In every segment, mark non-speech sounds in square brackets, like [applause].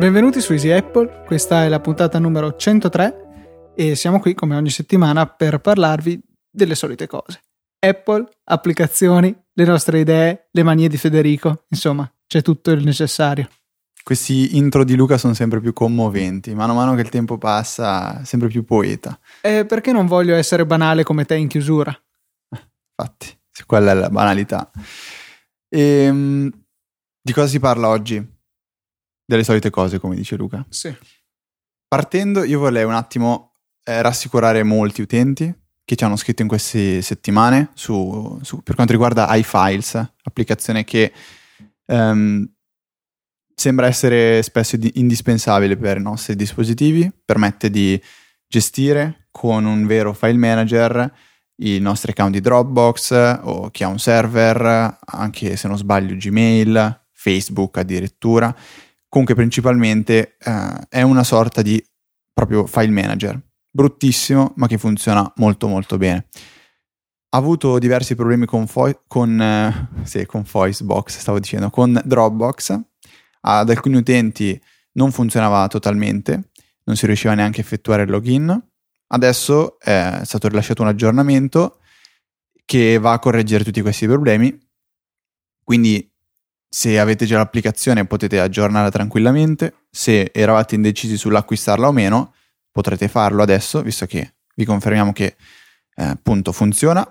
Benvenuti su Easy Apple, questa è la puntata numero 103 e siamo qui come ogni settimana per parlarvi delle solite cose. Apple, applicazioni, le nostre idee, le manie di Federico, insomma, c'è tutto il necessario. Questi intro di Luca sono sempre più commoventi, mano a mano che il tempo passa, sempre più poeta. Eh, perché non voglio essere banale come te in chiusura? Infatti, quella è la banalità. E, ehm, di cosa si parla oggi? delle solite cose, come dice Luca. Sì. Partendo, io vorrei un attimo eh, rassicurare molti utenti che ci hanno scritto in queste settimane su, su, per quanto riguarda iFiles, applicazione che um, sembra essere spesso di, indispensabile per i nostri dispositivi, permette di gestire con un vero file manager i nostri account di Dropbox o chi ha un server, anche se non sbaglio Gmail, Facebook addirittura Comunque principalmente eh, è una sorta di proprio file manager, bruttissimo ma che funziona molto molto bene. Ha avuto diversi problemi con, Fo- con, eh, sì, con Voicebox, stavo dicendo, con Dropbox. Ad alcuni utenti non funzionava totalmente, non si riusciva neanche a effettuare il login. Adesso è stato rilasciato un aggiornamento che va a correggere tutti questi problemi. Quindi se avete già l'applicazione potete aggiornarla tranquillamente, se eravate indecisi sull'acquistarla o meno potrete farlo adesso, visto che vi confermiamo che eh, funziona,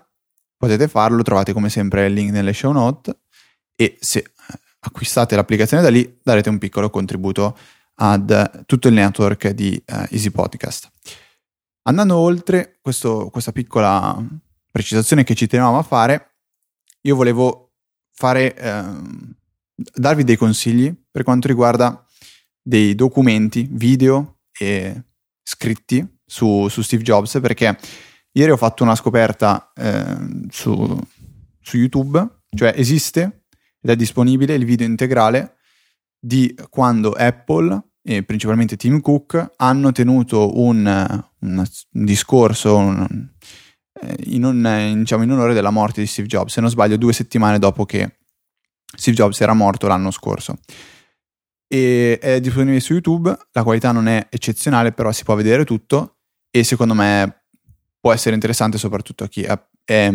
potete farlo, trovate come sempre il link nelle show note e se acquistate l'applicazione da lì darete un piccolo contributo ad tutto il network di uh, Easy Podcast. Andando oltre questo, questa piccola precisazione che ci tenevamo a fare, io volevo fare ehm, darvi dei consigli per quanto riguarda dei documenti, video e scritti su, su Steve Jobs perché ieri ho fatto una scoperta eh, su, su YouTube, cioè esiste ed è disponibile il video integrale di quando Apple e principalmente Tim Cook hanno tenuto un, un, discorso un, eh, in, un, diciamo, in onore della morte di Steve Jobs, se non sbaglio due settimane dopo che Steve Jobs era morto l'anno scorso. E è disponibile su YouTube, la qualità non è eccezionale, però si può vedere tutto e secondo me può essere interessante soprattutto a chi è, è,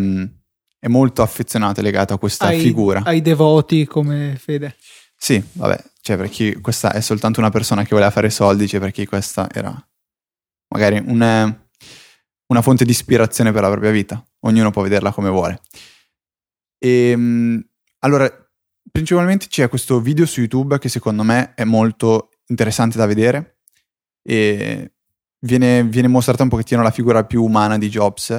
è molto affezionato e legato a questa ai, figura. Ai devoti come Fede. Sì, vabbè, cioè per chi questa è soltanto una persona che voleva fare soldi, cioè per chi questa era magari un, una fonte di ispirazione per la propria vita. Ognuno può vederla come vuole. E, ehm, allora, principalmente c'è questo video su YouTube che secondo me è molto interessante da vedere e viene, viene mostrata un pochettino la figura più umana di Jobs.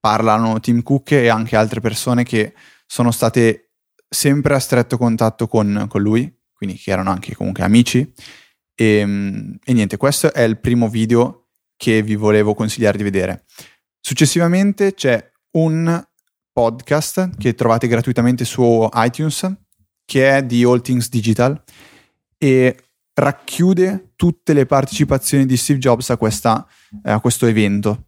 Parlano Tim Cook e anche altre persone che sono state sempre a stretto contatto con, con lui, quindi che erano anche comunque amici. E, e niente, questo è il primo video che vi volevo consigliare di vedere. Successivamente c'è un podcast che trovate gratuitamente su iTunes che è di All Things Digital e racchiude tutte le partecipazioni di Steve Jobs a, questa, a questo evento.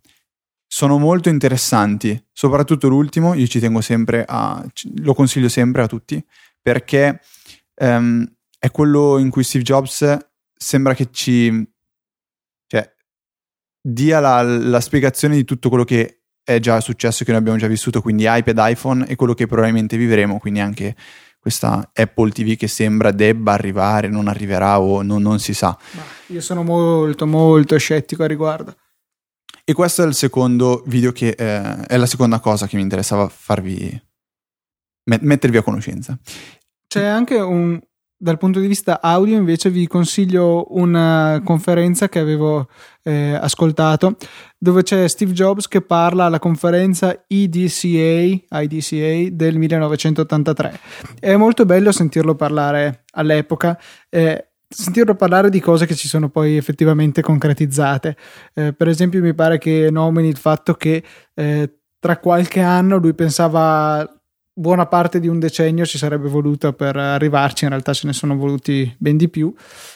Sono molto interessanti, soprattutto l'ultimo, io ci tengo sempre a, lo consiglio sempre a tutti, perché um, è quello in cui Steve Jobs sembra che ci cioè, dia la, la spiegazione di tutto quello che è già successo, che noi abbiamo già vissuto, quindi iPad, iPhone e quello che probabilmente vivremo, quindi anche questa Apple TV che sembra debba arrivare, non arriverà o non, non si sa. Ma io sono molto molto scettico a riguardo. E questo è il secondo video che eh, è la seconda cosa che mi interessava farvi mettervi a conoscenza. C'è anche un, dal punto di vista audio invece vi consiglio una conferenza che avevo eh, ascoltato dove c'è Steve Jobs che parla alla conferenza EDCA, IDCA del 1983. È molto bello sentirlo parlare all'epoca. Eh, sentirlo parlare di cose che ci sono poi effettivamente concretizzate. Eh, per esempio, mi pare che nomini il fatto che eh, tra qualche anno lui pensava buona parte di un decennio ci sarebbe voluto per arrivarci, in realtà ce ne sono voluti ben di più.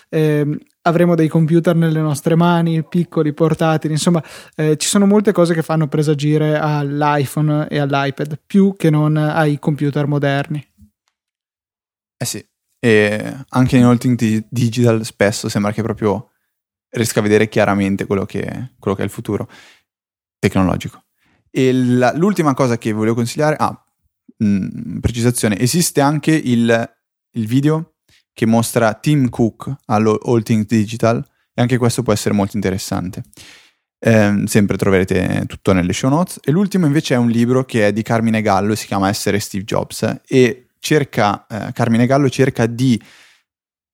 Eh, avremo dei computer nelle nostre mani, piccoli, portatili, insomma eh, ci sono molte cose che fanno presagire all'iPhone e all'iPad, più che non ai computer moderni. Eh sì, e anche in Holding Digital spesso sembra che proprio riesca a vedere chiaramente quello che, quello che è il futuro tecnologico. E la, l'ultima cosa che volevo consigliare, ah, mh, mm, precisazione, esiste anche il, il video che mostra Tim Cook all'All Things Digital e anche questo può essere molto interessante. Eh, sempre troverete tutto nelle show notes. E l'ultimo invece è un libro che è di Carmine Gallo, si chiama Essere Steve Jobs e cerca, eh, Carmine Gallo cerca di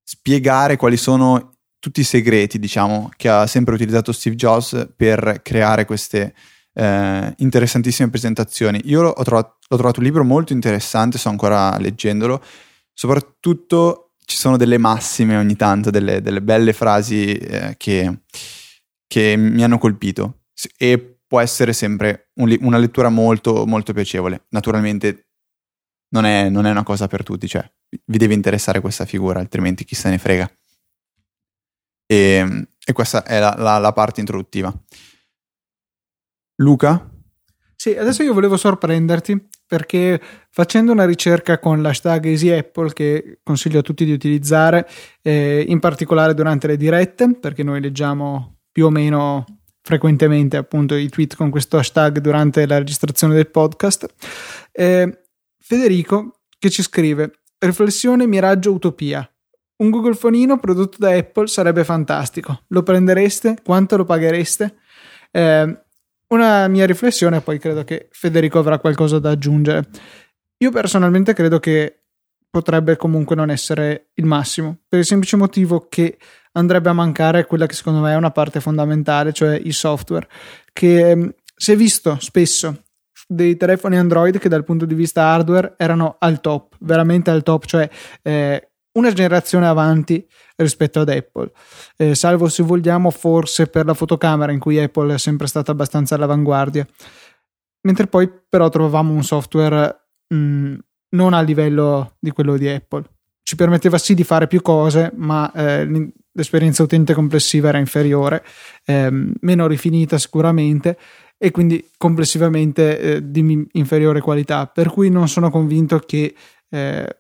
spiegare quali sono tutti i segreti, diciamo, che ha sempre utilizzato Steve Jobs per creare queste eh, interessantissime presentazioni. Io ho trovato, ho trovato un libro molto interessante, sto ancora leggendolo, soprattutto ci sono delle massime ogni tanto, delle, delle belle frasi eh, che, che, mi hanno colpito e può essere sempre un, una lettura molto, molto piacevole. Naturalmente non è, non è, una cosa per tutti, cioè vi deve interessare questa figura, altrimenti chi se ne frega. E, e questa è la, la, la parte introduttiva. Luca? Sì, adesso io volevo sorprenderti perché facendo una ricerca con l'hashtag EasyApple che consiglio a tutti di utilizzare, eh, in particolare durante le dirette, perché noi leggiamo più o meno frequentemente appunto i tweet con questo hashtag durante la registrazione del podcast, eh, Federico che ci scrive riflessione miraggio utopia. Un Google Fonino prodotto da Apple sarebbe fantastico. Lo prendereste? Quanto lo paghereste? Eh, una mia riflessione, poi credo che Federico avrà qualcosa da aggiungere. Io personalmente credo che potrebbe comunque non essere il massimo, per il semplice motivo che andrebbe a mancare quella che secondo me è una parte fondamentale, cioè il software, che mm, si è visto spesso dei telefoni Android che dal punto di vista hardware erano al top, veramente al top, cioè eh, una generazione avanti rispetto ad Apple, eh, salvo se vogliamo forse per la fotocamera in cui Apple è sempre stata abbastanza all'avanguardia, mentre poi però trovavamo un software mh, mm, non a livello di quello di Apple. Ci permetteva sì di fare più cose, ma eh, l'esperienza utente complessiva era inferiore, eh, meno rifinita sicuramente e quindi complessivamente eh, di inferiore qualità, per cui non sono convinto che eh,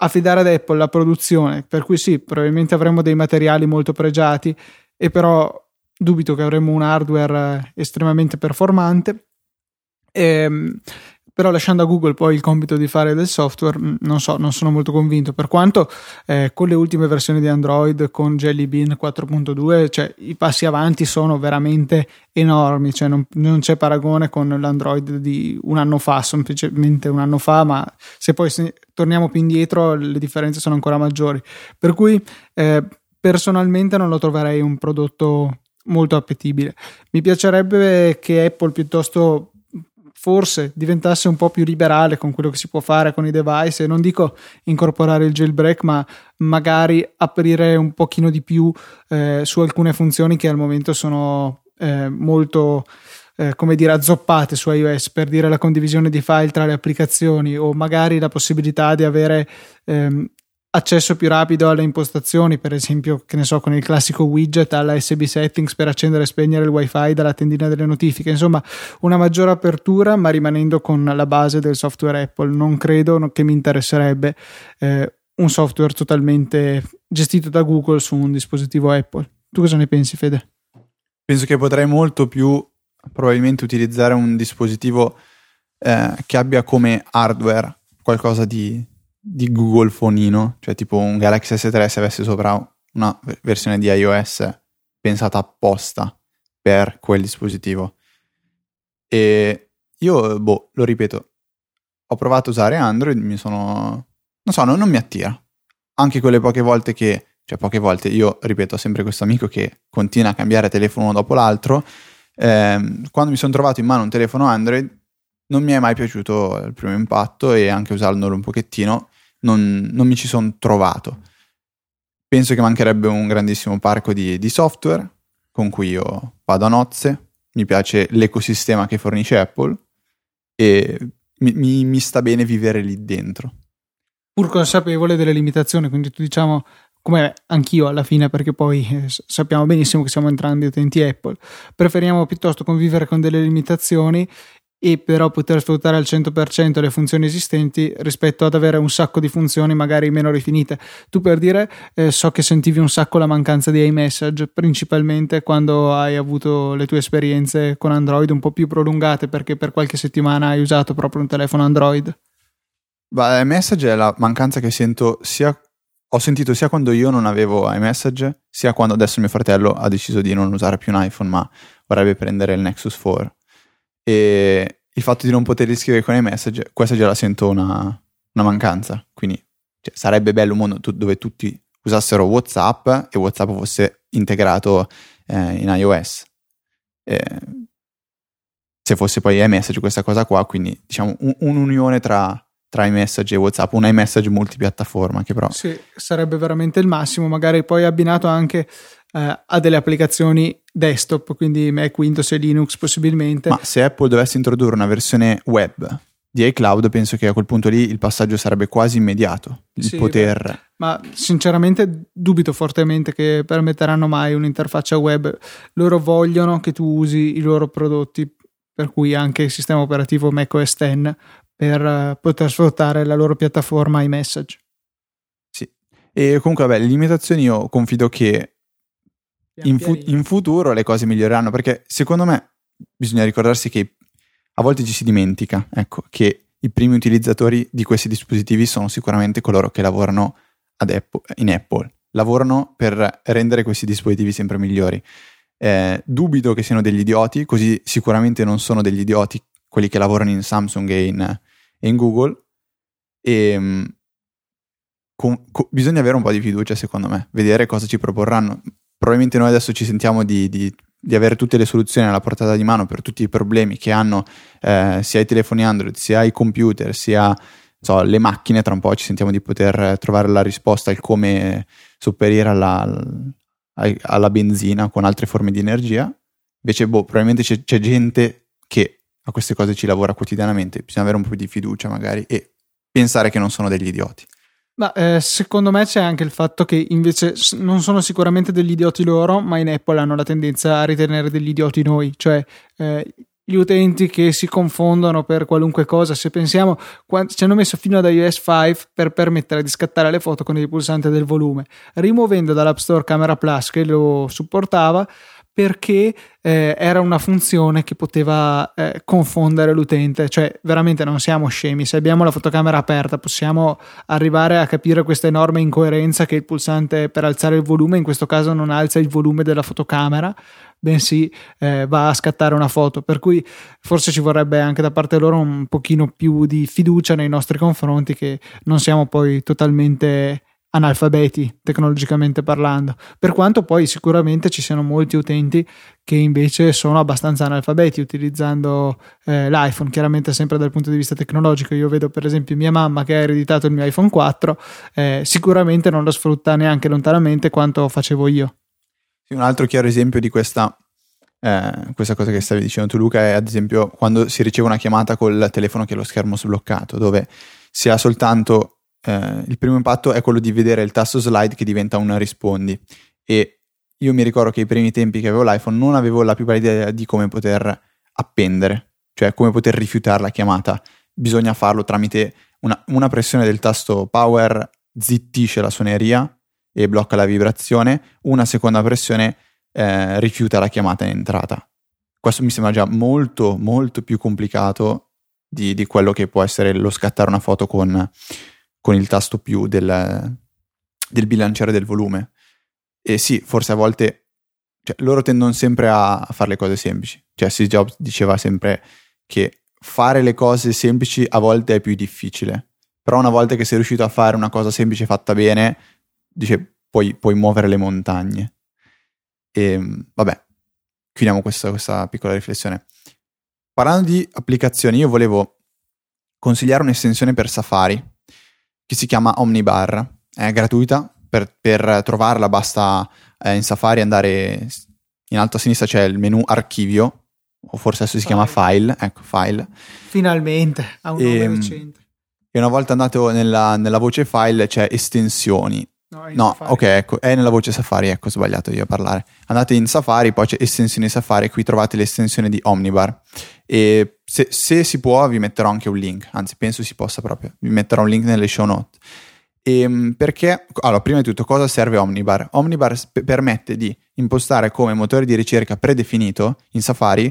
affidare ad Apple la produzione, per cui sì, probabilmente avremo dei materiali molto pregiati, e però dubito che avremo un hardware eh, estremamente performante. Ehm, però lasciando a Google poi il compito di fare del software, mm, non so, non sono molto convinto. Per quanto eh, con le ultime versioni di Android, con Jelly Bean 4.2, cioè, i passi avanti sono veramente enormi, cioè, non, non, c'è paragone con l'Android di un anno fa, semplicemente un anno fa, ma se poi se torniamo più indietro le differenze sono ancora maggiori. Per cui eh, personalmente non lo troverei un prodotto molto appetibile. Mi piacerebbe che Apple piuttosto forse diventasse un po' più liberale con quello che si può fare con i device e non dico incorporare il jailbreak ma magari aprire un pochino di più eh, su alcune funzioni che al momento sono eh, molto eh, come dire azzoppate su iOS per dire la condivisione di file tra le applicazioni o magari la possibilità di avere ehm, accesso più rapido alle impostazioni, per esempio, che ne so, con il classico widget alla SB settings per accendere e spegnere il wifi dalla tendina delle notifiche, insomma, una maggiore apertura, ma rimanendo con la base del software Apple. Non credo che mi interesserebbe eh, un software totalmente gestito da Google su un dispositivo Apple. Tu cosa ne pensi, Fede? Penso che potrei molto più probabilmente utilizzare un dispositivo eh, che abbia come hardware qualcosa di di Google Fonino, cioè tipo un Galaxy S3 se avesse sopra una versione di iOS pensata apposta per quel dispositivo. E io, boh, lo ripeto, ho provato a usare Android, mi sono... non so, non, non mi attira. Anche quelle poche volte che, cioè poche volte, io ripeto, ho sempre questo amico che continua a cambiare telefono dopo l'altro. Eh, quando mi sono trovato in mano un telefono Android, non mi è mai piaciuto il primo impatto e anche usandolo un pochettino non, non mi ci sono trovato. Penso che mancherebbe un grandissimo parco di, di software con cui io vado a nozze, mi piace l'ecosistema che fornisce Apple e mi, mi, mi sta bene vivere lì dentro. Pur consapevole delle limitazioni, quindi tu diciamo come anch'io alla fine, perché poi eh, sappiamo benissimo che siamo entrambi utenti Apple, preferiamo piuttosto convivere con delle limitazioni e però poter sfruttare al 100% le funzioni esistenti rispetto ad avere un sacco di funzioni magari meno rifinite. Tu per dire, eh, so che sentivi un sacco la mancanza di iMessage, principalmente quando hai avuto le tue esperienze con Android un po' più prolungate perché per qualche settimana hai usato proprio un telefono Android. Beh, iMessage è la mancanza che sento sia ho sentito sia quando io non avevo iMessage, sia quando adesso mio fratello ha deciso di non usare più un iPhone, ma vorrebbe prendere il Nexus 4 e il fatto di non poter scrivere con i message, questa già la sento una, una mancanza. Quindi cioè, sarebbe bello un mondo dove tutti usassero WhatsApp e WhatsApp fosse integrato eh, in iOS. Eh, se fosse poi iMessage questa cosa qua, quindi diciamo un, un'unione tra, tra iMessage e WhatsApp, un iMessage multipiattaforma che però... Sì, sarebbe veramente il massimo, magari poi abbinato anche eh, a delle applicazioni desktop, quindi Mac, Windows e Linux possibilmente. Ma se Apple dovesse introdurre una versione web di iCloud, penso che a quel punto lì il passaggio sarebbe quasi immediato. Il sì, poter. Beh, ma sinceramente dubito fortemente che permetteranno mai un'interfaccia web. Loro vogliono che tu usi i loro prodotti, per cui anche il sistema operativo macOS 10, per uh, poter sfruttare la loro piattaforma iMessage. Sì. E comunque, vabbè, le limitazioni io confido che in, fu- in, futuro le cose miglioreranno perché secondo me bisogna ricordarsi che a volte ci si dimentica ecco, che i primi utilizzatori di questi dispositivi sono sicuramente coloro che lavorano Apple, in Apple, lavorano per rendere questi dispositivi sempre migliori. Eh, dubito che siano degli idioti, così sicuramente non sono degli idioti quelli che lavorano in Samsung e in, in Google. E, ehm, con, con, bisogna avere un po' di fiducia, secondo me, vedere cosa ci proporranno probabilmente noi adesso ci sentiamo di, di, di, avere tutte le soluzioni alla portata di mano per tutti i problemi che hanno eh, sia i telefoni Android, sia i computer, sia so, le macchine, tra un po' ci sentiamo di poter trovare la risposta al come sopperire alla, alla benzina con altre forme di energia. Invece, boh, probabilmente c'è, c'è gente che a queste cose ci lavora quotidianamente, bisogna avere un po' di fiducia magari e pensare che non sono degli idioti. Ma eh, secondo me c'è anche il fatto che invece non sono sicuramente degli idioti loro, ma in Apple hanno la tendenza a ritenere degli idioti noi, cioè eh, gli utenti che si confondono per qualunque cosa. Se pensiamo, ci hanno messo fino ad iOS 5 per permettere di scattare le foto con il pulsante del volume, rimuovendo dall'App Store Camera Plus che lo supportava perché eh, era una funzione che poteva eh, confondere l'utente, cioè veramente non siamo scemi, se abbiamo la fotocamera aperta possiamo arrivare a capire questa enorme incoerenza che il pulsante per alzare il volume in questo caso non alza il volume della fotocamera, bensì eh, va a scattare una foto, per cui forse ci vorrebbe anche da parte loro un pochino più di fiducia nei nostri confronti che non siamo poi totalmente analfabeti tecnologicamente parlando, per quanto poi sicuramente ci siano molti utenti che invece sono abbastanza analfabeti utilizzando eh, l'iPhone, chiaramente sempre dal punto di vista tecnologico. Io vedo per esempio mia mamma che ha ereditato il mio iPhone 4, eh, sicuramente non lo sfrutta neanche lontanamente quanto facevo io. Un altro chiaro esempio di questa, eh, questa cosa che stavi dicendo tu Luca è ad esempio quando si riceve una chiamata col telefono che ha lo schermo sbloccato, dove si ha soltanto eh, il primo impatto è quello di vedere il tasto slide che diventa un rispondi e io mi ricordo che ai primi tempi che avevo l'iPhone non avevo la più pallida idea di come poter appendere, cioè come poter rifiutare la chiamata. Bisogna farlo tramite una, una pressione del tasto power zittisce la suoneria e blocca la vibrazione, una seconda pressione eh, rifiuta la chiamata in entrata. Questo mi sembra già molto molto più complicato di, di quello che può essere lo scattare una foto con, con il tasto più del, del bilanciere del volume. E sì, forse a volte cioè, loro tendono sempre a, fare le cose semplici. Cioè, Steve Jobs diceva sempre che fare le cose semplici a volte è più difficile. Però una volta che sei riuscito a fare una cosa semplice fatta bene, dice, puoi, puoi muovere le montagne. E vabbè, chiudiamo questa, questa piccola riflessione. Parlando di applicazioni, io volevo consigliare un'estensione per Safari che si chiama Omnibar. È gratuita, per, per trovarla basta eh, in Safari andare in alto a sinistra c'è il menu archivio, o forse adesso si file. chiama file, ecco, file. Finalmente, ha un nome e, ehm, recente. E una volta andato nella, nella voce file c'è estensioni No, No, ok, ecco, è nella voce Safari, ecco, ho sbagliato io a parlare. Andate in Safari, poi c'è estensioni Safari, qui trovate l'estensione di Omnibar. E se, se si può vi metterò anche un link, anzi penso si possa proprio, vi metterò un link nelle show note. Ehm, perché, allora, prima di tutto, cosa serve Omnibar? Omnibar sp- permette di impostare come motore di ricerca predefinito in Safari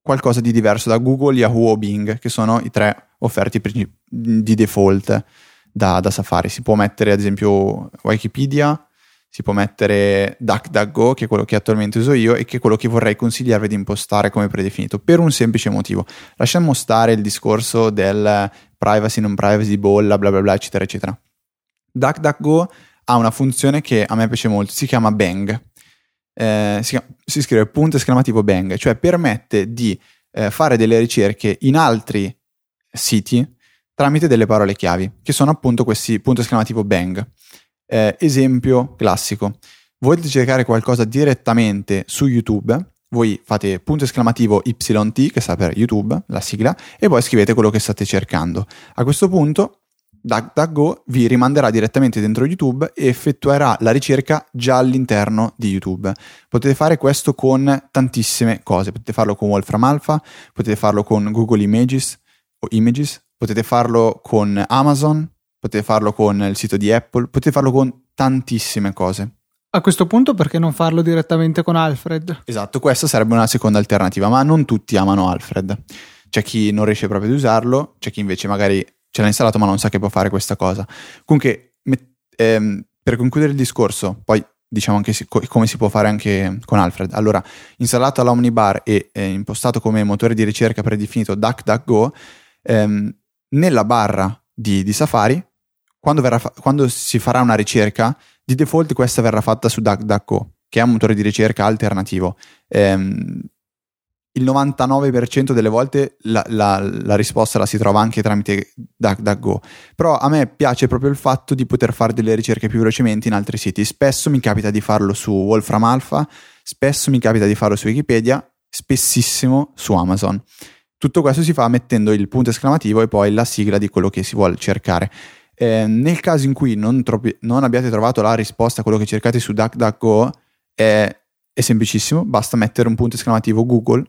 qualcosa di diverso da Google, Yahoo o Bing, che sono i tre offerti princi- di default da, da Safari. Si può mettere ad esempio Wikipedia, si può mettere DuckDuckGo, che è quello che attualmente uso io e che è quello che vorrei consigliarvi di impostare come predefinito, per un semplice motivo. Lasciamo stare il discorso del privacy, non privacy, bolla, bla bla bla, eccetera, eccetera. DuckDuckGo ha una funzione che a me piace molto, si chiama Bang. Eh, si, si, scrive punto esclamativo Bang, cioè permette di eh, fare delle ricerche in altri siti tramite delle parole chiavi, che sono appunto questi punto esclamativo Bang. Eh, esempio classico. Volete cercare qualcosa direttamente su YouTube? Voi fate punto esclamativo YT, che sta per YouTube, la sigla, e poi scrivete quello che state cercando. A questo punto DuckDuckGo vi rimanderà direttamente dentro YouTube e effettuerà la ricerca già all'interno di YouTube. Potete fare questo con tantissime cose, potete farlo con Wolfram Alpha, potete farlo con Google Images o Images, potete farlo con Amazon, potete farlo con il sito di Apple, potete farlo con tantissime cose. A questo punto perché non farlo direttamente con Alfred? Esatto, questa sarebbe una seconda alternativa, ma non tutti amano Alfred. C'è chi non riesce proprio ad usarlo, c'è chi invece magari ce l'ha installato ma non sa che può fare questa cosa. Comunque, ehm, per concludere il discorso, poi diciamo anche si, co- come si può fare anche con Alfred. Allora, installato all'Omnibar e eh, impostato come motore di ricerca predefinito DuckDuckGo, ehm, nella barra di, di Safari, quando, fa- quando, si farà una ricerca, di default questa verrà fatta su DuckDuckGo, che è un motore di ricerca alternativo. Ehm, il 99% delle volte la, la, la, risposta la si trova anche tramite DuckDuckGo. Però a me piace proprio il fatto di poter fare delle ricerche più velocemente in altri siti. Spesso mi capita di farlo su Wolfram Alpha, spesso mi capita di farlo su Wikipedia, spessissimo su Amazon. Tutto questo si fa mettendo il punto esclamativo e poi la sigla di quello che si vuole cercare. Eh, nel caso in cui non, troppi, non, abbiate trovato la risposta a quello che cercate su DuckDuckGo, è, è semplicissimo, basta mettere un punto esclamativo Google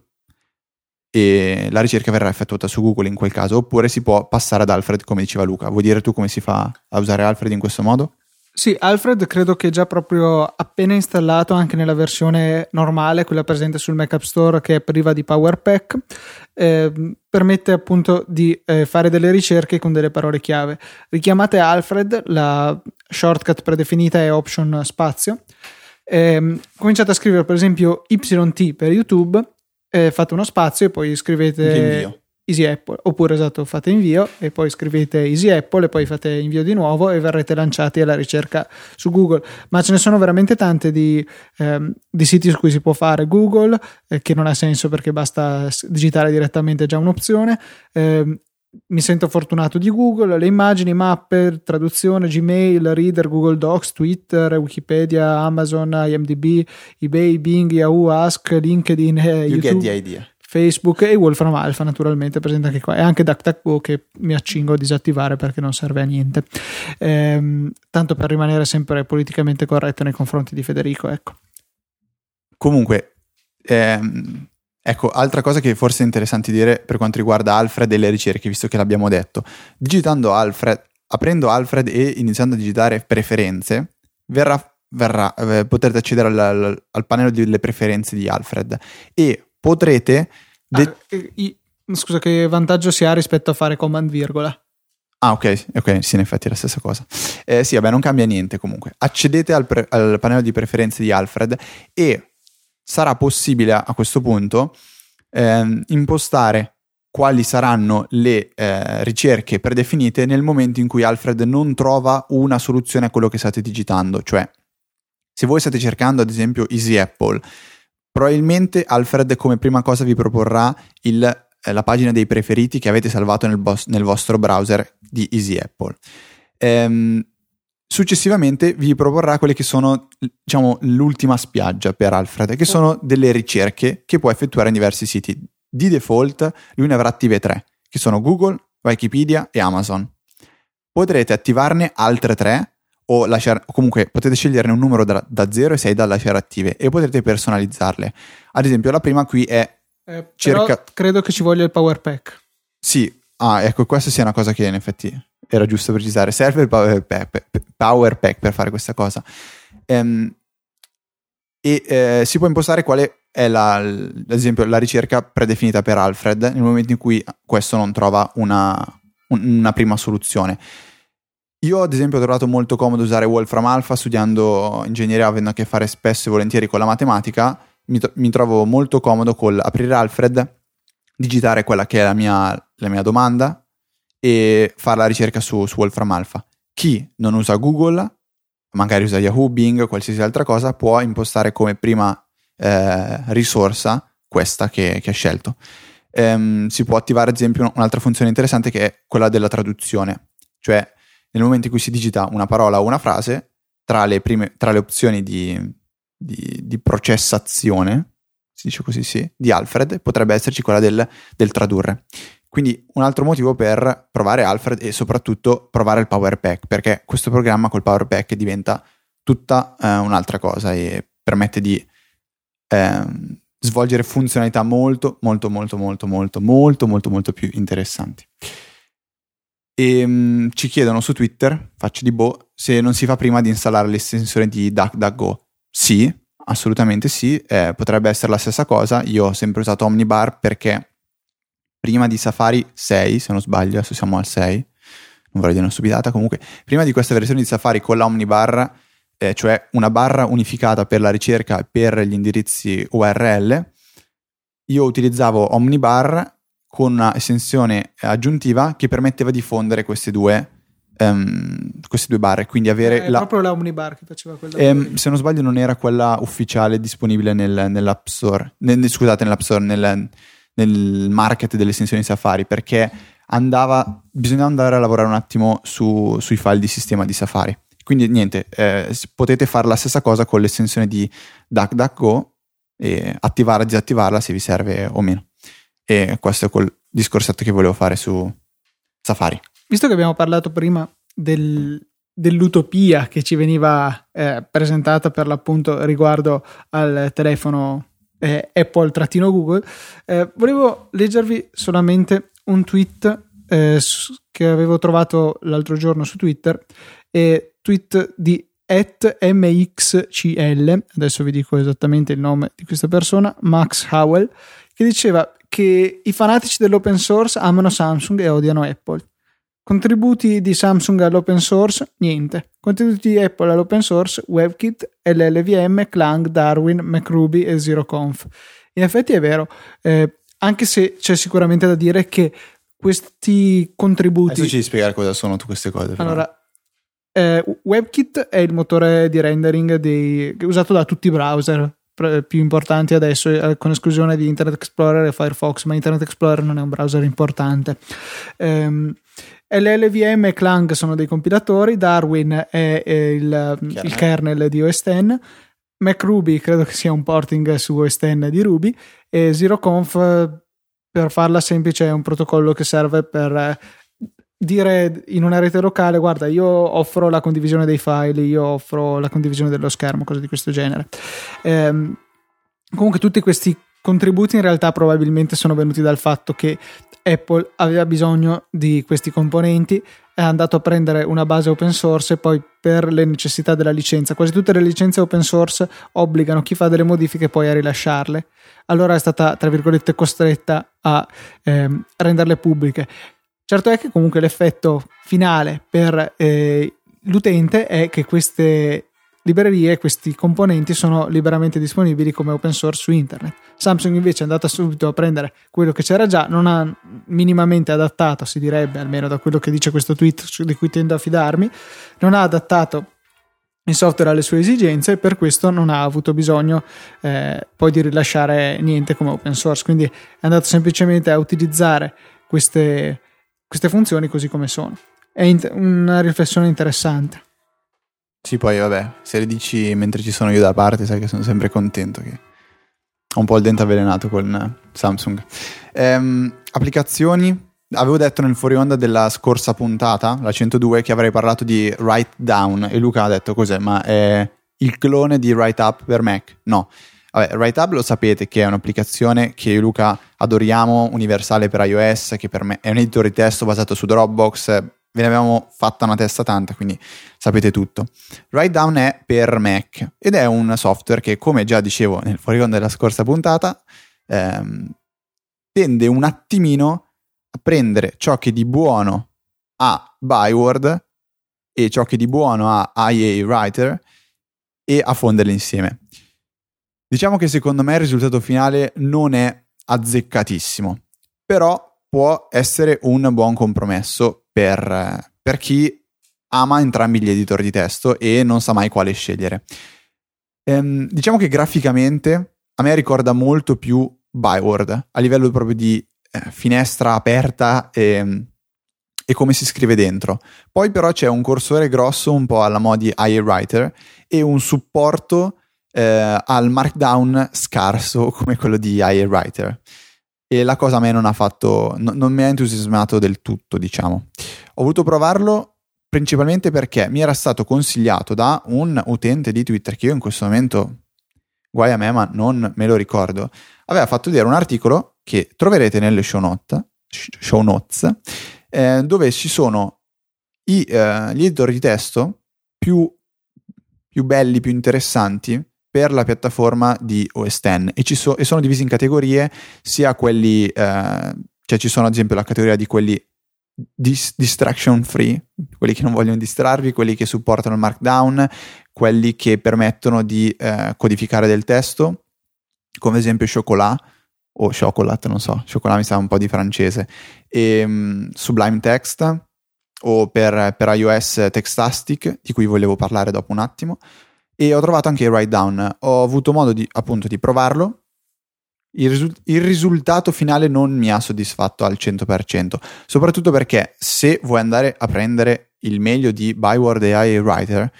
e la ricerca verrà effettuata su Google in quel caso, oppure si può passare ad Alfred come diceva Luca. Vuoi dire tu come si fa a usare Alfred in questo modo? Sì, Alfred credo che già proprio appena installato anche nella versione normale, quella presente sul Mac App Store che è priva di PowerPack, eh, permette appunto di eh, fare delle ricerche con delle parole chiave. Richiamate Alfred, la shortcut predefinita è option spazio. Eh, cominciate a scrivere per esempio YT per YouTube eh, fate uno spazio e poi scrivete Easy Apple oppure esatto fate invio e poi scrivete Easy Apple e poi fate invio di nuovo e verrete lanciati alla ricerca su Google. Ma ce ne sono veramente tante di, ehm, di siti su cui si può fare Google eh, che non ha senso perché basta digitare direttamente è già un'opzione. Eh, mi sento fortunato di Google, le immagini, mappe, traduzione, Gmail, Reader, Google Docs, Twitter, Wikipedia, Amazon, IMDb, eBay, Bing, Yahoo, Ask, LinkedIn, eh, you YouTube, Facebook e Wolfram Alpha naturalmente presente anche qua. E anche DuckDuckGo che mi accingo a disattivare perché non serve a niente. Ehm, tanto per rimanere sempre politicamente corretto nei confronti di Federico ecco. Comunque ehm Ecco, altra cosa che forse è interessante dire per quanto riguarda Alfred e le ricerche, visto che l'abbiamo detto. Digitando Alfred, aprendo Alfred e iniziando a digitare preferenze, verrà, verrà, eh, potrete accedere al, al, al, pannello delle preferenze di Alfred. E potrete... De- ah, scusa, che vantaggio si ha rispetto a fare command virgola? Ah, ok, ok, sì, in effetti è la stessa cosa. Eh, sì, vabbè, non cambia niente comunque. Accedete al, pre- al pannello di preferenze di Alfred e sarà possibile a questo punto eh, impostare quali saranno le eh, ricerche predefinite nel momento in cui Alfred non trova una soluzione a quello che state digitando. Cioè, se voi state cercando ad esempio Easy Apple, probabilmente Alfred come prima cosa vi proporrà il, eh, la pagina dei preferiti che avete salvato nel, bos- nel vostro browser di Easy Apple. Ehm, Successivamente vi proporrà quelle che sono, diciamo, l'ultima spiaggia per Alfred, che sono delle ricerche che può effettuare in diversi siti. Di default lui ne avrà attive tre, che sono Google, Wikipedia e Amazon. Potrete attivarne altre tre o, lasciare, o comunque potete sceglierne un numero da, da 0 e 6 da lasciare attive e potrete personalizzarle. Ad esempio, la prima qui è eh, circa... credo che ci voglia il power pack. Sì, ah, ecco, questa sia una cosa che in effetti era giusto precisare. Serve il power pack, power pack per fare questa cosa. Ehm, e eh, si può impostare quale è la, ad esempio la ricerca predefinita per Alfred nel momento in cui questo non trova una, una prima soluzione. Io ad esempio ho trovato molto comodo usare Wolfram Alpha studiando ingegneria avendo a che fare spesso e volentieri con la matematica, mi, mi trovo molto comodo col aprire Alfred, digitare quella che è la mia, la mia domanda e fare la ricerca su, su Wolfram Alpha. Chi non usa Google, magari usa Yahoo, Bing, qualsiasi altra cosa, può impostare come prima eh, risorsa questa che, che ha scelto. Ehm, si può attivare ad esempio un'altra funzione interessante che è quella della traduzione, cioè nel momento in cui si digita una parola o una frase, tra le, prime, tra le opzioni di, di, di, processazione, si dice così, sì, di Alfred, potrebbe esserci quella del, del, tradurre. Quindi un altro motivo per provare Alfred e soprattutto provare il Power Pack, perché questo programma col Power Pack diventa tutta eh, un'altra cosa e permette di eh, svolgere funzionalità molto, molto, molto, molto, molto, molto, molto, molto più interessanti. E um, ci chiedono su Twitter, faccio di boh, se non si fa prima di installare l'estensione di DuckDuckGo. Sì, assolutamente sì, eh, potrebbe essere la stessa cosa. Io ho sempre usato Omnibar perché prima di Safari 6, se non sbaglio, adesso siamo al 6, non vorrei dire una stupidata, comunque prima di questa versione di Safari con la Omnibar, eh, cioè una barra unificata per la ricerca e per gli indirizzi URL, io utilizzavo Omnibar con una estensione aggiuntiva che permetteva di fondere queste due, um, queste due barre. Quindi avere è la... proprio la Omnibar che faceva quella. Um, se non sbaglio, non era quella ufficiale disponibile nel, nell'App Store. Nel, scusate, nell'App Store, nel, nel market delle estensioni Safari, perché andava, bisognava andare a lavorare un attimo su, sui file di sistema di Safari. Quindi niente, eh, potete fare la stessa cosa con l'estensione di DuckDuckGo e attivarla e disattivarla se vi serve o meno. E questo è quel discorsetto che volevo fare su Safari. Visto che abbiamo parlato prima del, dell'utopia che ci veniva eh, presentata per l'appunto riguardo al telefono eh, Apple-Google, eh, volevo leggervi solamente un tweet eh, che avevo trovato l'altro giorno su Twitter, e tweet di mxcl, adesso vi dico esattamente il nome di questa persona, Max Howell, che diceva che i fanatici dell'open source amano Samsung e odiano Apple. Contributi di Samsung all'open source? Niente. Contributi di Apple all'open source? WebKit, LLVM, Clang, Darwin, MacRuby e ZeroConf. In effetti è vero, eh, anche se c'è sicuramente da dire che questi contributi... Adesso ci spiegare cosa sono tutte queste cose. Allora, eh, WebKit è il motore di rendering dei, usato da tutti i browser più importanti adesso, eh, con esclusione di Internet Explorer e Firefox, ma Internet Explorer non è un browser importante. Um, ehm, LLVM e Clang sono dei compilatori, Darwin è, è il, kernel. il, kernel di OS X, MacRuby credo che sia un porting su OS X di Ruby e ZeroConf per farla semplice è un protocollo che serve per eh, dire in una rete locale guarda io offro la condivisione dei file io offro la condivisione dello schermo cose di questo genere. Ehm, comunque tutti questi contributi in realtà probabilmente sono venuti dal fatto che Apple aveva bisogno di questi componenti è andato a prendere una base open source e poi per le necessità della licenza quasi tutte le licenze open source obbligano chi fa delle modifiche poi a rilasciarle. Allora è stata tra virgolette costretta a ehm, renderle pubbliche Certo è che comunque l'effetto finale per eh, l'utente è che queste librerie, questi componenti sono liberamente disponibili come open source su internet. Samsung invece è andata subito a prendere quello che c'era già, non ha minimamente adattato, si direbbe, almeno da quello che dice questo tweet di cui tendo a fidarmi, non ha adattato il software alle sue esigenze e per questo non ha avuto bisogno eh, poi di rilasciare niente come open source. Quindi è andato semplicemente a utilizzare queste queste funzioni così come sono. È in- una riflessione interessante. Sì, poi vabbè, se le dici mentre ci sono io da parte, sai che sono sempre contento che ho un po' il dente avvelenato con Samsung. Ehm, applicazioni, avevo detto nel fuori onda della scorsa puntata, la 102, che avrei parlato di Write Down e Luca ha detto cos'è, ma è il clone di Write Up per Mac? No. Vabbè, Write Up lo sapete che è un'applicazione che Luca adoriamo, universale per iOS, che per me è un editor di testo basato su Dropbox, ve ne avevamo fatta una testa tanta, quindi sapete tutto. Write Down è per Mac ed è un software che, come già dicevo nel fuori onda della scorsa puntata, ehm, tende un attimino a prendere ciò che di buono ha Byword e ciò che di buono ha IA Writer e a fonderle insieme. Diciamo che secondo me il risultato finale non è azzeccatissimo, però può essere un buon compromesso per, per chi ama entrambi gli editor di testo e non sa mai quale scegliere. Ehm, diciamo che graficamente a me ricorda molto più Byword a livello proprio di eh, finestra aperta e, e, come si scrive dentro. Poi però c'è un cursore grosso un po' alla modi IA Writer e un supporto eh, al markdown scarso [laughs] come quello di IA Writer. E la cosa a me non ha fatto, no, non mi ha entusiasmato del tutto, diciamo. Ho voluto provarlo principalmente perché mi era stato consigliato da un utente di Twitter che io in questo momento, guai a me, ma non me lo ricordo, aveva fatto vedere un articolo che troverete nelle show, note, show notes, eh, dove ci sono i, eh, gli editor di testo più, più, belli, più interessanti per la piattaforma di OS X e, so, e sono divisi in categorie sia quelli, eh, cioè ci sono ad esempio la categoria di quelli dis- distraction free, quelli che non vogliono distrarvi, quelli che supportano il markdown, quelli che permettono di eh, codificare del testo come esempio Chocolat o Chocolat, non so, Chocolat mi sa un po' di francese, e um, Sublime Text o per, per, iOS Textastic, di cui volevo parlare dopo un attimo, e ho trovato anche Write Down. Ho avuto modo di, appunto di provarlo. Il, risu- il risultato finale non mi ha soddisfatto al 100%, soprattutto perché se vuoi andare a prendere il meglio di Byword AI Writer,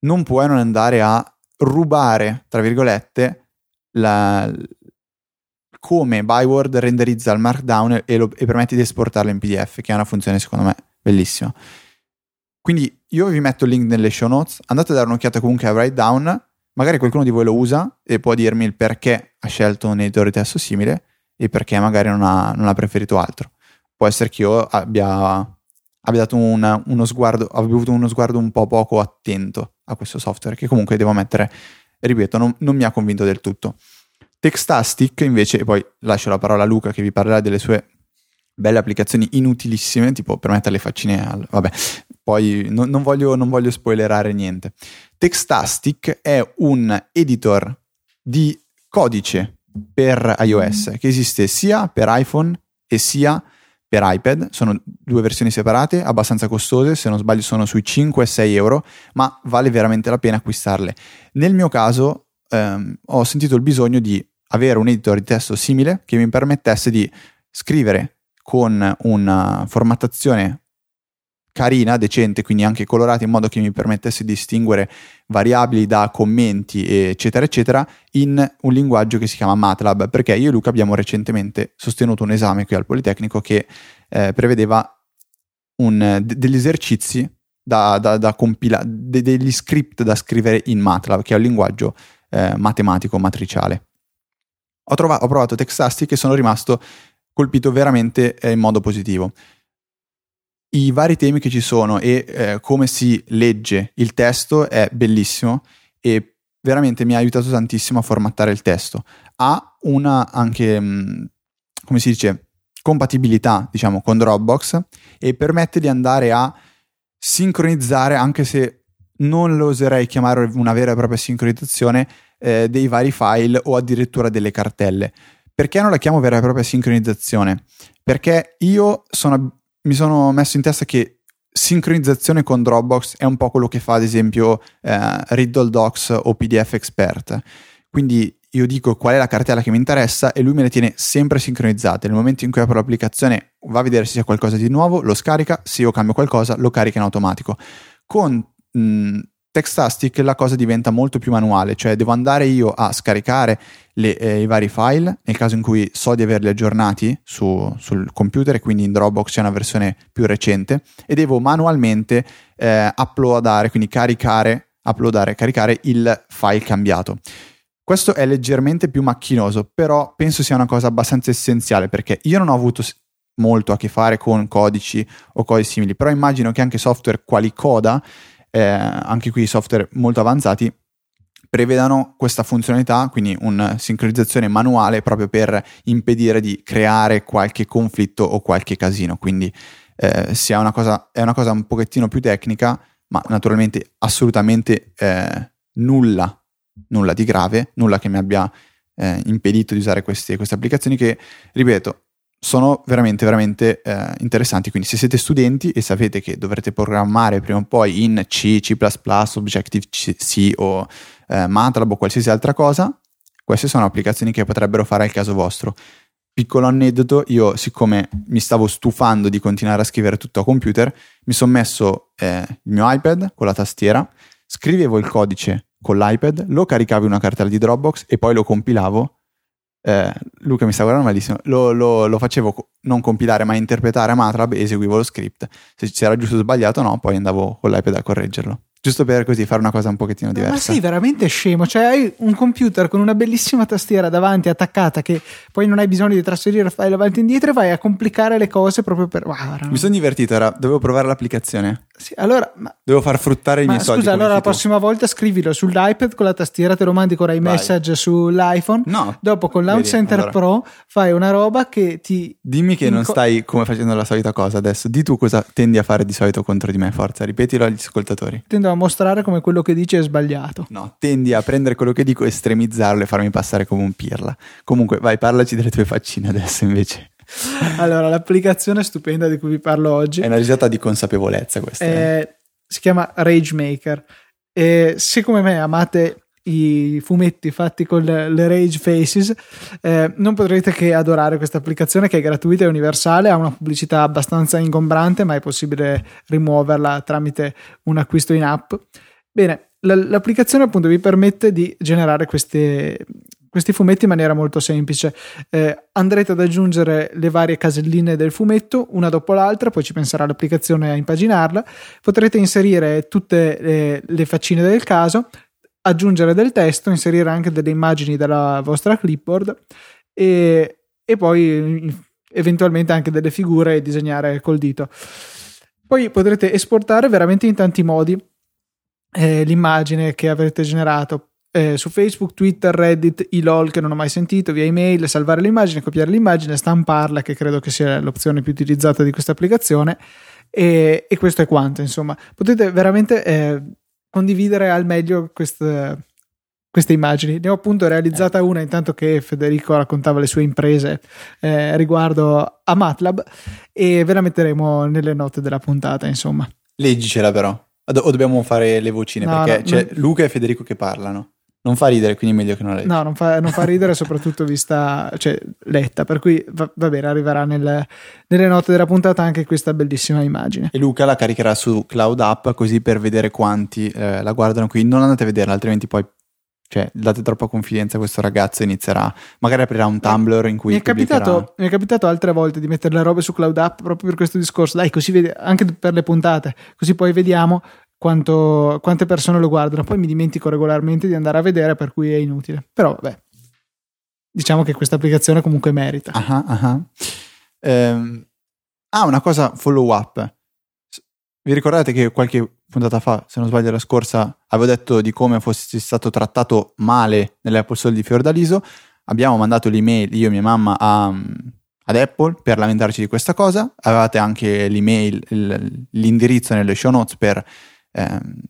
non puoi non andare a rubare, tra virgolette, la, come Byword renderizza il markdown e, lo, e permette di esportarlo in PDF, che è una funzione secondo me bellissima. Quindi io vi metto il link nelle show notes, andate a dare un'occhiata comunque a Write Down, magari qualcuno di voi lo usa e può dirmi il perché ha scelto un editore di testo simile e perché magari non ha, non ha preferito altro. Può essere che io abbia, abbia dato una, uno sguardo, abbia avuto uno sguardo un po' poco attento a questo software, che comunque devo mettere ripeto, non, non mi ha convinto del tutto. Textastic invece, e poi lascio la parola a Luca che vi parlerà delle sue belle applicazioni inutilissime, tipo per mettere le faccine al... vabbè, poi non, non, voglio, non voglio spoilerare niente. Textastic è un editor di codice per iOS che esiste sia per iPhone e sia per iPad, sono due versioni separate, abbastanza costose, se non sbaglio sono sui 5-6 euro, ma vale veramente la pena acquistarle. Nel mio caso ehm, ho sentito il bisogno di avere un editor di testo simile che mi permettesse di scrivere con una formattazione carina, decente, quindi anche colorata in modo che mi permettesse di distinguere variabili da commenti, eccetera, eccetera, in un linguaggio che si chiama MATLAB, perché io e Luca abbiamo recentemente sostenuto un esame qui al Politecnico che eh, prevedeva un, d- degli esercizi da, da, da compilare, de- degli script da scrivere in MATLAB, che è un linguaggio eh, matematico matriciale. Ho, trova- ho provato Textastic e sono rimasto colpito veramente eh, in modo positivo i vari temi che ci sono e eh, come si legge il testo è bellissimo e veramente mi ha aiutato tantissimo a formattare il testo. Ha una anche, mm, come si dice, compatibilità, diciamo, con Dropbox e permette di andare a sincronizzare, anche se non lo oserei chiamare una vera e propria sincronizzazione, eh, dei vari file o addirittura delle cartelle. Perché non la chiamo vera e propria sincronizzazione? Perché io sono mi sono messo in testa che sincronizzazione con Dropbox è un po' quello che fa ad esempio eh, Riddle Docs o PDF Expert. Quindi io dico qual è la cartella che mi interessa e lui me le tiene sempre sincronizzate. Nel momento in cui apro l'applicazione va a vedere se c'è qualcosa di nuovo, lo scarica, se io cambio qualcosa lo carica in automatico. Con mh, Textastic la cosa diventa molto più manuale, cioè devo andare io a scaricare le, eh, i vari file nel caso in cui so di averli aggiornati su, sul computer e quindi in Dropbox c'è una versione più recente e devo manualmente eh, uploadare, quindi caricare, uploadare, caricare il file cambiato. Questo è leggermente più macchinoso, però penso sia una cosa abbastanza essenziale perché io non ho avuto molto a che fare con codici o cose simili, però immagino che anche software quali Coda, eh, anche qui software molto avanzati, prevedano questa funzionalità, quindi una sincronizzazione manuale proprio per impedire di creare qualche conflitto o qualche casino. Quindi eh, sia una cosa, è una cosa un pochettino più tecnica, ma naturalmente assolutamente eh, nulla nulla di grave, nulla che mi abbia eh, impedito di usare queste, queste, applicazioni che, ripeto, sono veramente, veramente eh, interessanti. Quindi se siete studenti e sapete che dovrete programmare prima o poi in C, C++, Objective-C o eh, MATLAB o qualsiasi altra cosa, queste sono applicazioni che potrebbero fare al caso vostro. Piccolo aneddoto, io siccome mi stavo stufando di continuare a scrivere tutto a computer, mi sono messo eh, il mio iPad con la tastiera, scrivevo il codice con l'iPad, lo caricavo in una cartella di Dropbox e poi lo compilavo. Eh, Luca mi sta guardando malissimo. Lo, lo, lo, facevo non compilare ma interpretare a Matlab e eseguivo lo script. Se c'era giusto o sbagliato, no, poi andavo con l'iPad a correggerlo. Giusto per così fare una cosa un pochettino diversa. Ma sei veramente scemo, cioè hai un computer con una bellissima tastiera davanti attaccata che poi non hai bisogno di trasferire file avanti e indietro e vai a complicare le cose proprio per... Wow, Mi sono divertito, era, dovevo provare l'applicazione. Sì, allora, ma, Devo far fruttare i miei soldi. Scusa, allora la prossima volta scrivilo sull'iPad con la tastiera, te lo mandi con iMessage sull'iPhone. No. Dopo con Launch Center allora. Pro fai una roba che ti. Dimmi che non stai come facendo la solita cosa adesso. Di tu cosa tendi a fare di solito contro di me, forza. Ripetilo agli ascoltatori. Tendo a mostrare come quello che dici è sbagliato. No, tendi a prendere quello che dico, estremizzarlo e farmi passare come un pirla. Comunque, vai, parlaci delle tue faccine adesso invece. [laughs] allora, l'applicazione stupenda di cui vi parlo oggi. È una risata di consapevolezza questa. È, eh si chiama Rage Maker. E se come me amate i fumetti fatti con le, le Rage Faces, eh, non potrete che adorare questa applicazione che è gratuita e universale, ha una pubblicità abbastanza ingombrante, ma è possibile rimuoverla tramite un acquisto in app. Bene, l'applicazione appunto vi permette di generare queste, questi fumetti in maniera molto semplice. Eh, andrete ad aggiungere le varie caselline del fumetto una dopo l'altra, poi ci penserà l'applicazione a impaginarla. Potrete inserire tutte le, le faccine del caso, aggiungere del testo, inserire anche delle immagini dalla vostra clipboard e, e poi eventualmente anche delle figure e disegnare col dito. Poi potrete esportare veramente in tanti modi eh, l'immagine che avrete generato eh, su Facebook, Twitter, Reddit, i LOL che non ho mai sentito, via email, salvare l'immagine, copiare l'immagine, stamparla, che credo che sia l'opzione più utilizzata di questa applicazione. E, e questo è quanto, insomma. Potete veramente eh, condividere al meglio queste, queste immagini. Ne ho appunto realizzata una intanto che Federico raccontava le sue imprese eh, riguardo a MATLAB e ve la metteremo nelle note della puntata, insomma. Leggicela però. O dobbiamo fare le vocine? No, perché no, c'è non... Luca e Federico che parlano. Non fa ridere, quindi meglio che non legga. No, non fa, non fa ridere, soprattutto vista, cioè, letta. Per cui va, va bene, arriverà nel, nelle note della puntata anche questa bellissima immagine. E Luca la caricherà su Cloud App così per vedere quanti eh, la guardano qui. Non andate a vederla, altrimenti poi cioè, date troppa confidenza a questo ragazzo inizierà, magari aprirà un Tumblr in cui mi è, capitato, mi è capitato altre volte di mettere le robe su Cloud App proprio per questo discorso, dai così vedi, anche per le puntate, così poi vediamo quanto, quante persone lo guardano, poi mi dimentico regolarmente di andare a vedere per cui è inutile, però vabbè, diciamo che questa applicazione comunque merita. Uh-huh, uh-huh. Ehm, ah, una cosa follow up. Vi ricordate che qualche puntata fa, se non sbaglio la scorsa, avevo detto di come fosse stato trattato male nelle Apple Store di Fiordaliso. Abbiamo mandato l'email, io e mia mamma, a, ad Apple per lamentarci di questa cosa. Avevate anche l'email, l'indirizzo nelle show notes per, ehm,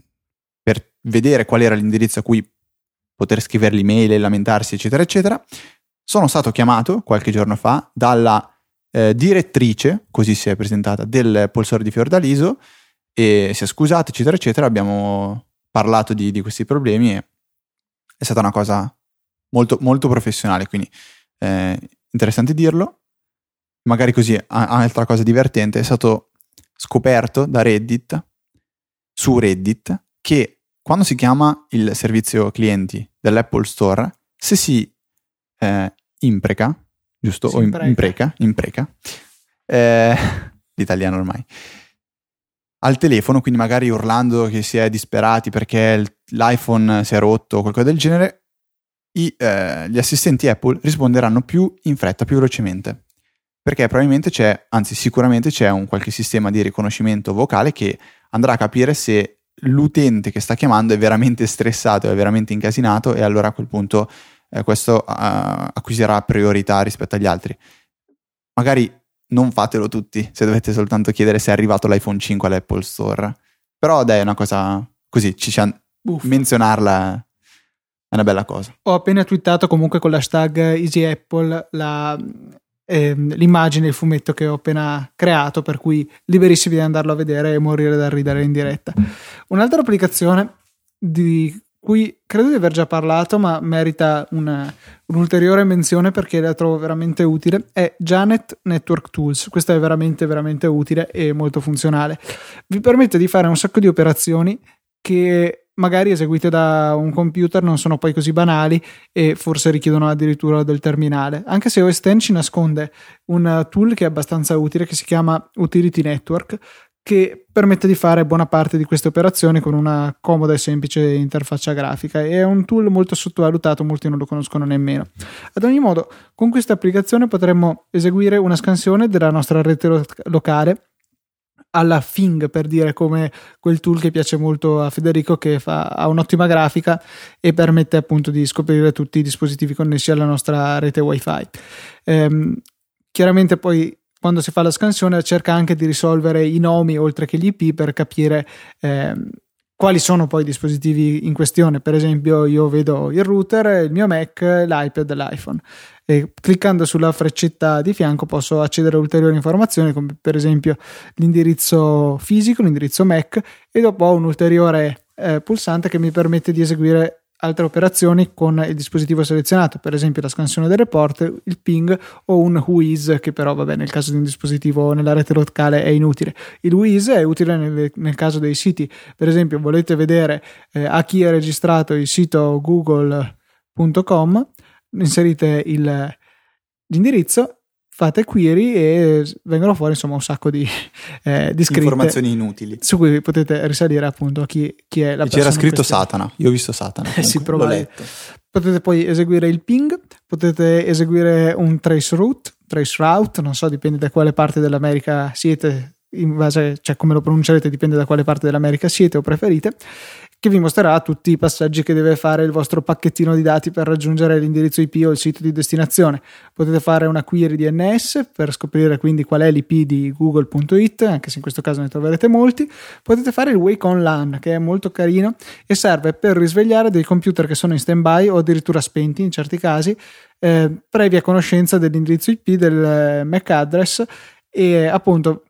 per vedere qual era l'indirizzo a cui poter scrivere l'email e lamentarsi, eccetera, eccetera. Sono stato chiamato qualche giorno fa dalla eh, direttrice, così si è presentata, del Polsore di Fiordaliso e si è scusata, eccetera, eccetera. Abbiamo parlato di, di questi problemi e è stata una cosa molto, molto professionale, quindi eh, interessante dirlo. Magari così, altra cosa divertente, è stato scoperto da Reddit, su Reddit, che quando si chiama il servizio clienti dell'Apple Store, se si eh, impreca, giusto? Si o im- impreca. impreca, impreca, eh, [laughs] l'italiano ormai, al telefono, quindi magari urlando che si è disperati perché l'iPhone si è rotto o qualcosa del genere, i, eh, gli assistenti Apple risponderanno più in fretta, più velocemente. Perché probabilmente c'è, anzi sicuramente c'è un qualche sistema di riconoscimento vocale che andrà a capire se l'utente che sta chiamando è veramente stressato, è veramente incasinato e allora a quel punto eh, questo ah, acquisirà priorità rispetto agli altri. Magari non fatelo tutti se dovete soltanto chiedere se è arrivato l'iPhone 5 all'Apple Store. Però dai, è una cosa così, Buffo. menzionarla è una bella cosa. Ho appena twittato comunque con l'hashtag Easy Apple la, ehm, l'immagine, il fumetto che ho appena creato, per cui liberissimi di andarlo a vedere e morire da ridere in diretta. Un'altra applicazione di cui credo di aver già parlato, ma merita una- un'ulteriore menzione perché la trovo veramente utile, è Janet Network Tools. Questa è veramente, veramente utile e molto funzionale. Vi permette di fare un sacco di operazioni che magari eseguite da un computer non sono poi così banali e forse richiedono addirittura del terminale. Anche se OS X ci nasconde un tool che è abbastanza utile che si chiama Utility Network che permette di fare buona parte di queste operazioni con una comoda e semplice interfaccia grafica. È un tool molto sottovalutato, molti non lo conoscono nemmeno. Ad ogni modo, con questa applicazione potremmo eseguire una scansione della nostra rete lo- locale alla Fing per dire come quel tool che piace molto a Federico che fa, ha un'ottima grafica e permette appunto di scoprire tutti i dispositivi connessi alla nostra rete wifi. Ehm, chiaramente poi quando si fa la scansione cerca anche di risolvere i nomi oltre che gli IP per capire ehm, quali sono poi i dispositivi in questione. Per esempio io vedo il router il mio Mac l'iPad l'iPhone e cliccando sulla freccetta di fianco posso accedere a ulteriori informazioni come per esempio l'indirizzo fisico, l'indirizzo MAC e dopo ho un ulteriore eh, pulsante che mi permette di eseguire altre operazioni con il dispositivo selezionato, per esempio la scansione del report, il ping o un WhoIs che però vabbè nel caso di un dispositivo nella rete locale è inutile. Il WhoIs è utile nel, nel caso dei siti, per esempio volete vedere eh, a chi è registrato il sito google.com, inserite il, l'indirizzo fate query e vengono fuori insomma un sacco di, [laughs] eh, di scritte Informazioni inutili. su cui potete risalire appunto a chi, chi è la E persona c'era scritto questione. Satana. Io ho visto Satana. [laughs] Eh sì, probabile. Potete poi eseguire il ping, potete eseguire un trace route, trace route, non so, dipende da quale parte dell'America siete, in base, cioè come lo pronuncerete dipende da quale parte dell'America siete o preferite, che vi mostrerà tutti i passaggi che deve fare il vostro pacchettino di dati per raggiungere l'indirizzo IP o il sito di destinazione. Potete fare una query DNS per scoprire quindi qual è l'IP di google.it, anche se in questo caso ne troverete molti. Potete fare il Wake on LAN, che è molto carino e serve per risvegliare dei computer che sono in stand-by o addirittura spenti in certi casi, eh, previa conoscenza dell'indirizzo IP del eh, MAC address e appunto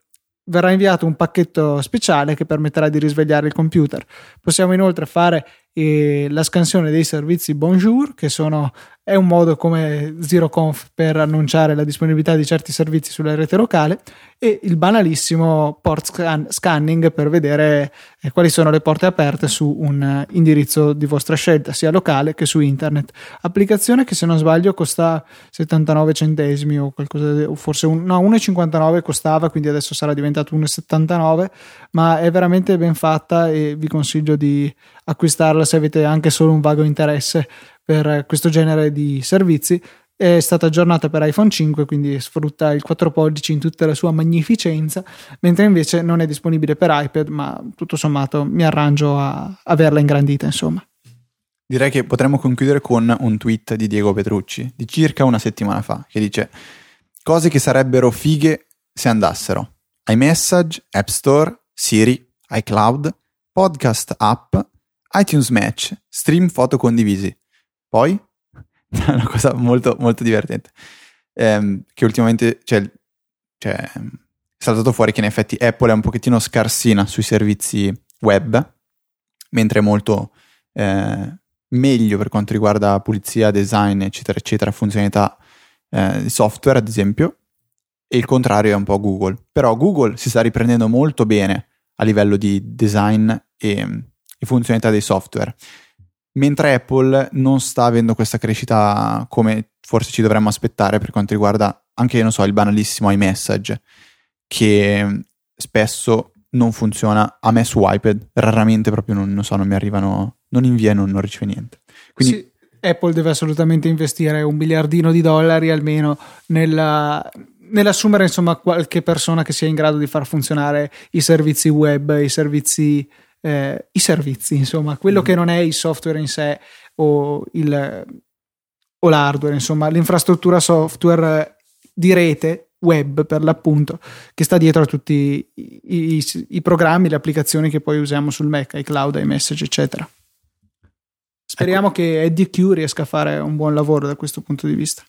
verrà inviato un pacchetto speciale che permetterà di risvegliare il computer. Possiamo inoltre fare eh, la scansione dei servizi Bonjour, che sono, è un modo come ZeroConf per annunciare la disponibilità di certi servizi sulla rete locale, e il banalissimo port scan- scanning per vedere eh, quali sono le porte aperte su un indirizzo di vostra scelta, sia locale che su internet. Applicazione che se non sbaglio costa 79 centesimi o qualcosa, o forse un, no, 1,59 costava, quindi adesso sarà diventato 1,79, ma è veramente ben fatta e vi consiglio di acquistarla se avete anche solo un vago interesse per questo genere di servizi. È stata aggiornata per iPhone 5, quindi sfrutta il 4 pollici in tutta la sua magnificenza, mentre invece non è disponibile per iPad, ma tutto sommato mi arrangio a averla ingrandita, insomma. Direi che potremmo concludere con un tweet di Diego Petrucci di circa una settimana fa che dice cose che sarebbero fighe se andassero iMessage, App Store, Siri, iCloud, podcast app, iTunes Match, stream foto condivisi. Poi [laughs] una cosa molto molto divertente ehm, che ultimamente cioè, cioè, è saltato fuori che in effetti Apple è un pochettino scarsina sui servizi web mentre è molto eh, meglio per quanto riguarda pulizia, design, eccetera, eccetera, funzionalità eh, di software, ad esempio, e il contrario è un po' Google. Però Google si sta riprendendo molto bene a livello di design e mm, e funzionalità dei software. Mentre Apple non sta avendo questa crescita come forse ci dovremmo aspettare per quanto riguarda anche, non so, il banalissimo iMessage, che spesso non funziona a me su iPad, raramente proprio non, non so, non mi arrivano, non invia e non, non ricevo niente. Quindi Sì, Apple deve assolutamente investire un miliardino di dollari almeno nella- nell'assumere insomma qualche persona che sia in grado di far funzionare i servizi web, i servizi, eh, i servizi insomma, quello Mhm. che non è il software in sé o, il, o l'hardware, insomma, l'infrastruttura software di rete web per l'appunto che sta dietro a tutti i, i- i programmi, le applicazioni che poi usiamo sul Mac, iCloud, iMessage, eccetera. Speriamo che Eddie Q riesca a fare un buon lavoro da questo punto di vista.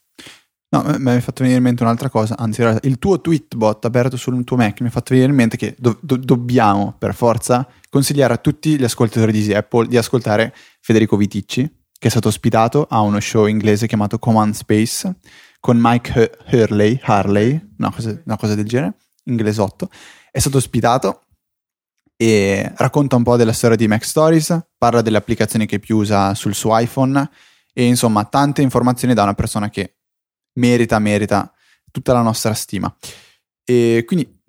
No, mi hai fatto venire in mente un'altra cosa, anzi il tuo tweetbot aperto sul tuo Mac mi ha fatto venire in mente che do- do- dobbiamo per forza consigliare a tutti gli ascoltatori di Apple di ascoltare Federico Viticci, che è stato ospitato a uno show inglese chiamato Command Space con Mike Hu- Hurley, Harley, una cosa, una cosa del genere, inglesotto. È stato ospitato e racconta un po' della storia di Mac Stories, parla delle applicazioni che più usa sul suo iPhone e insomma tante informazioni da una persona che merita, merita tutta la nostra stima. E quindi,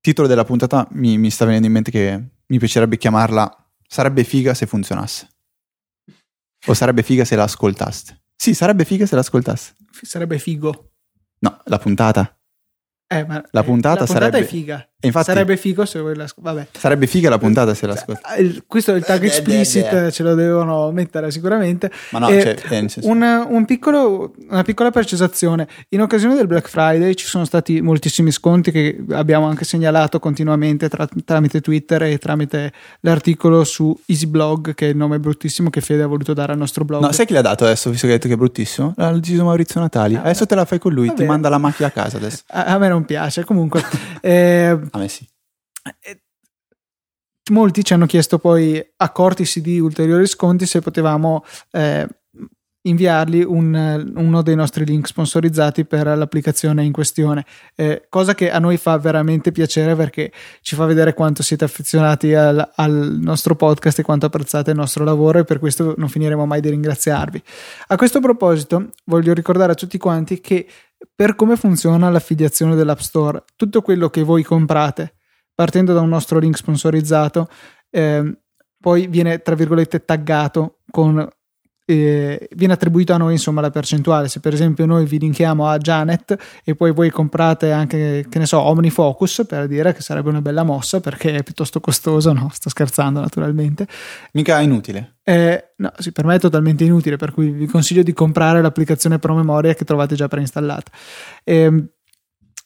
titolo della puntata mi, mi sta venendo in mente che mi piacerebbe chiamarla Sarebbe figa se funzionasse. O sarebbe figa se la ascoltaste. Sì, sarebbe figa se la ascoltaste. Sarebbe figo. No, la puntata. Eh, ma La eh, puntata la sarebbe- è figa. Infatti Sarebbe figo se vuoi la Vabbè. sarebbe figa la puntata se la ascoltaste. Eh, il- questo è il tag Eh, explicit, eh, eh. ce lo devono mettere sicuramente. Ma no, Eh, cioè, eh, Un, un piccolo- una piccola precisazione: in occasione del Black Friday ci sono stati moltissimi sconti che abbiamo anche segnalato continuamente tra- tramite Twitter e tramite l'articolo su EasyBlog, che è il nome bruttissimo che Fede ha voluto dare al nostro blog. No, sai chi l'ha dato adesso, visto che hai detto che è bruttissimo? L'ha deciso Maurizio Natali. Ah, adesso te la fai con lui, va ti bene. manda la macchina a casa adesso. a, a me non piace. Comunque, [laughs] eh, A me sì. molti ci hanno chiesto poi, accortisi di ulteriori sconti, se potevamo eh, inviargli un- uno dei nostri link sponsorizzati per l'applicazione in questione. Eh, cosa che a noi fa veramente piacere perché ci fa vedere quanto siete affezionati al, al nostro podcast e quanto apprezzate il nostro lavoro e per questo non finiremo mai di ringraziarvi. A questo proposito, voglio ricordare a tutti quanti che per come funziona l'affiliazione dell'App Store, tutto quello che voi comprate partendo da un nostro link sponsorizzato, ehm, poi viene tra virgolette taggato con eh, viene attribuito a noi insomma la percentuale se per esempio noi vi linkiamo a Janet e poi voi comprate anche che ne so OmniFocus per dire che sarebbe una bella mossa perché è piuttosto costoso no sto scherzando naturalmente Mica inutile. eh, no, sì, per me è totalmente inutile, per cui vi consiglio di comprare l'applicazione promemoria che trovate già preinstallata. Ehm,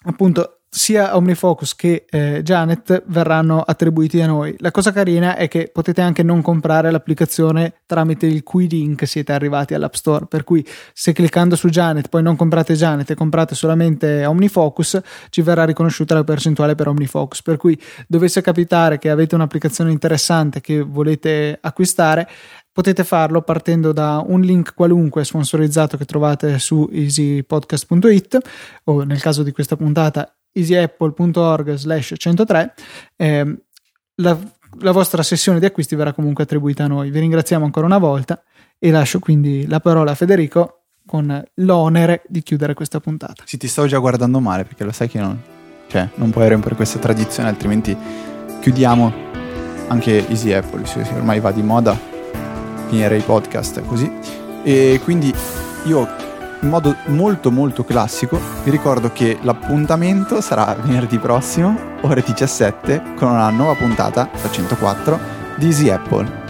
appunto, sia OmniFocus che eh, Janet verranno attribuiti a noi. La cosa carina è che potete anche non comprare l'applicazione tramite il cui link siete arrivati all'App Store, per cui se cliccando su Janet poi non comprate Janet e comprate solamente OmniFocus, ci verrà riconosciuta la percentuale per OmniFocus, per cui dovesse capitare che avete un'applicazione interessante che volete acquistare, potete farlo partendo da un link qualunque sponsorizzato che trovate su easypodcast.it o nel caso di questa puntata easyapple.org slash 103 ehm, la, la vostra sessione di acquisti verrà comunque attribuita a noi vi ringraziamo ancora una volta e lascio quindi la parola a Federico con l'onere di chiudere questa puntata Sì, ti stavo già guardando male perché lo sai che non, cioè, non puoi rompere questa tradizione, altrimenti chiudiamo anche Easy Apple. Ormai va di moda finire i podcast così. E quindi io, in modo molto molto classico, vi ricordo che l'appuntamento sarà venerdì prossimo, ore 17, con una nuova puntata, la 104, di Easy Apple.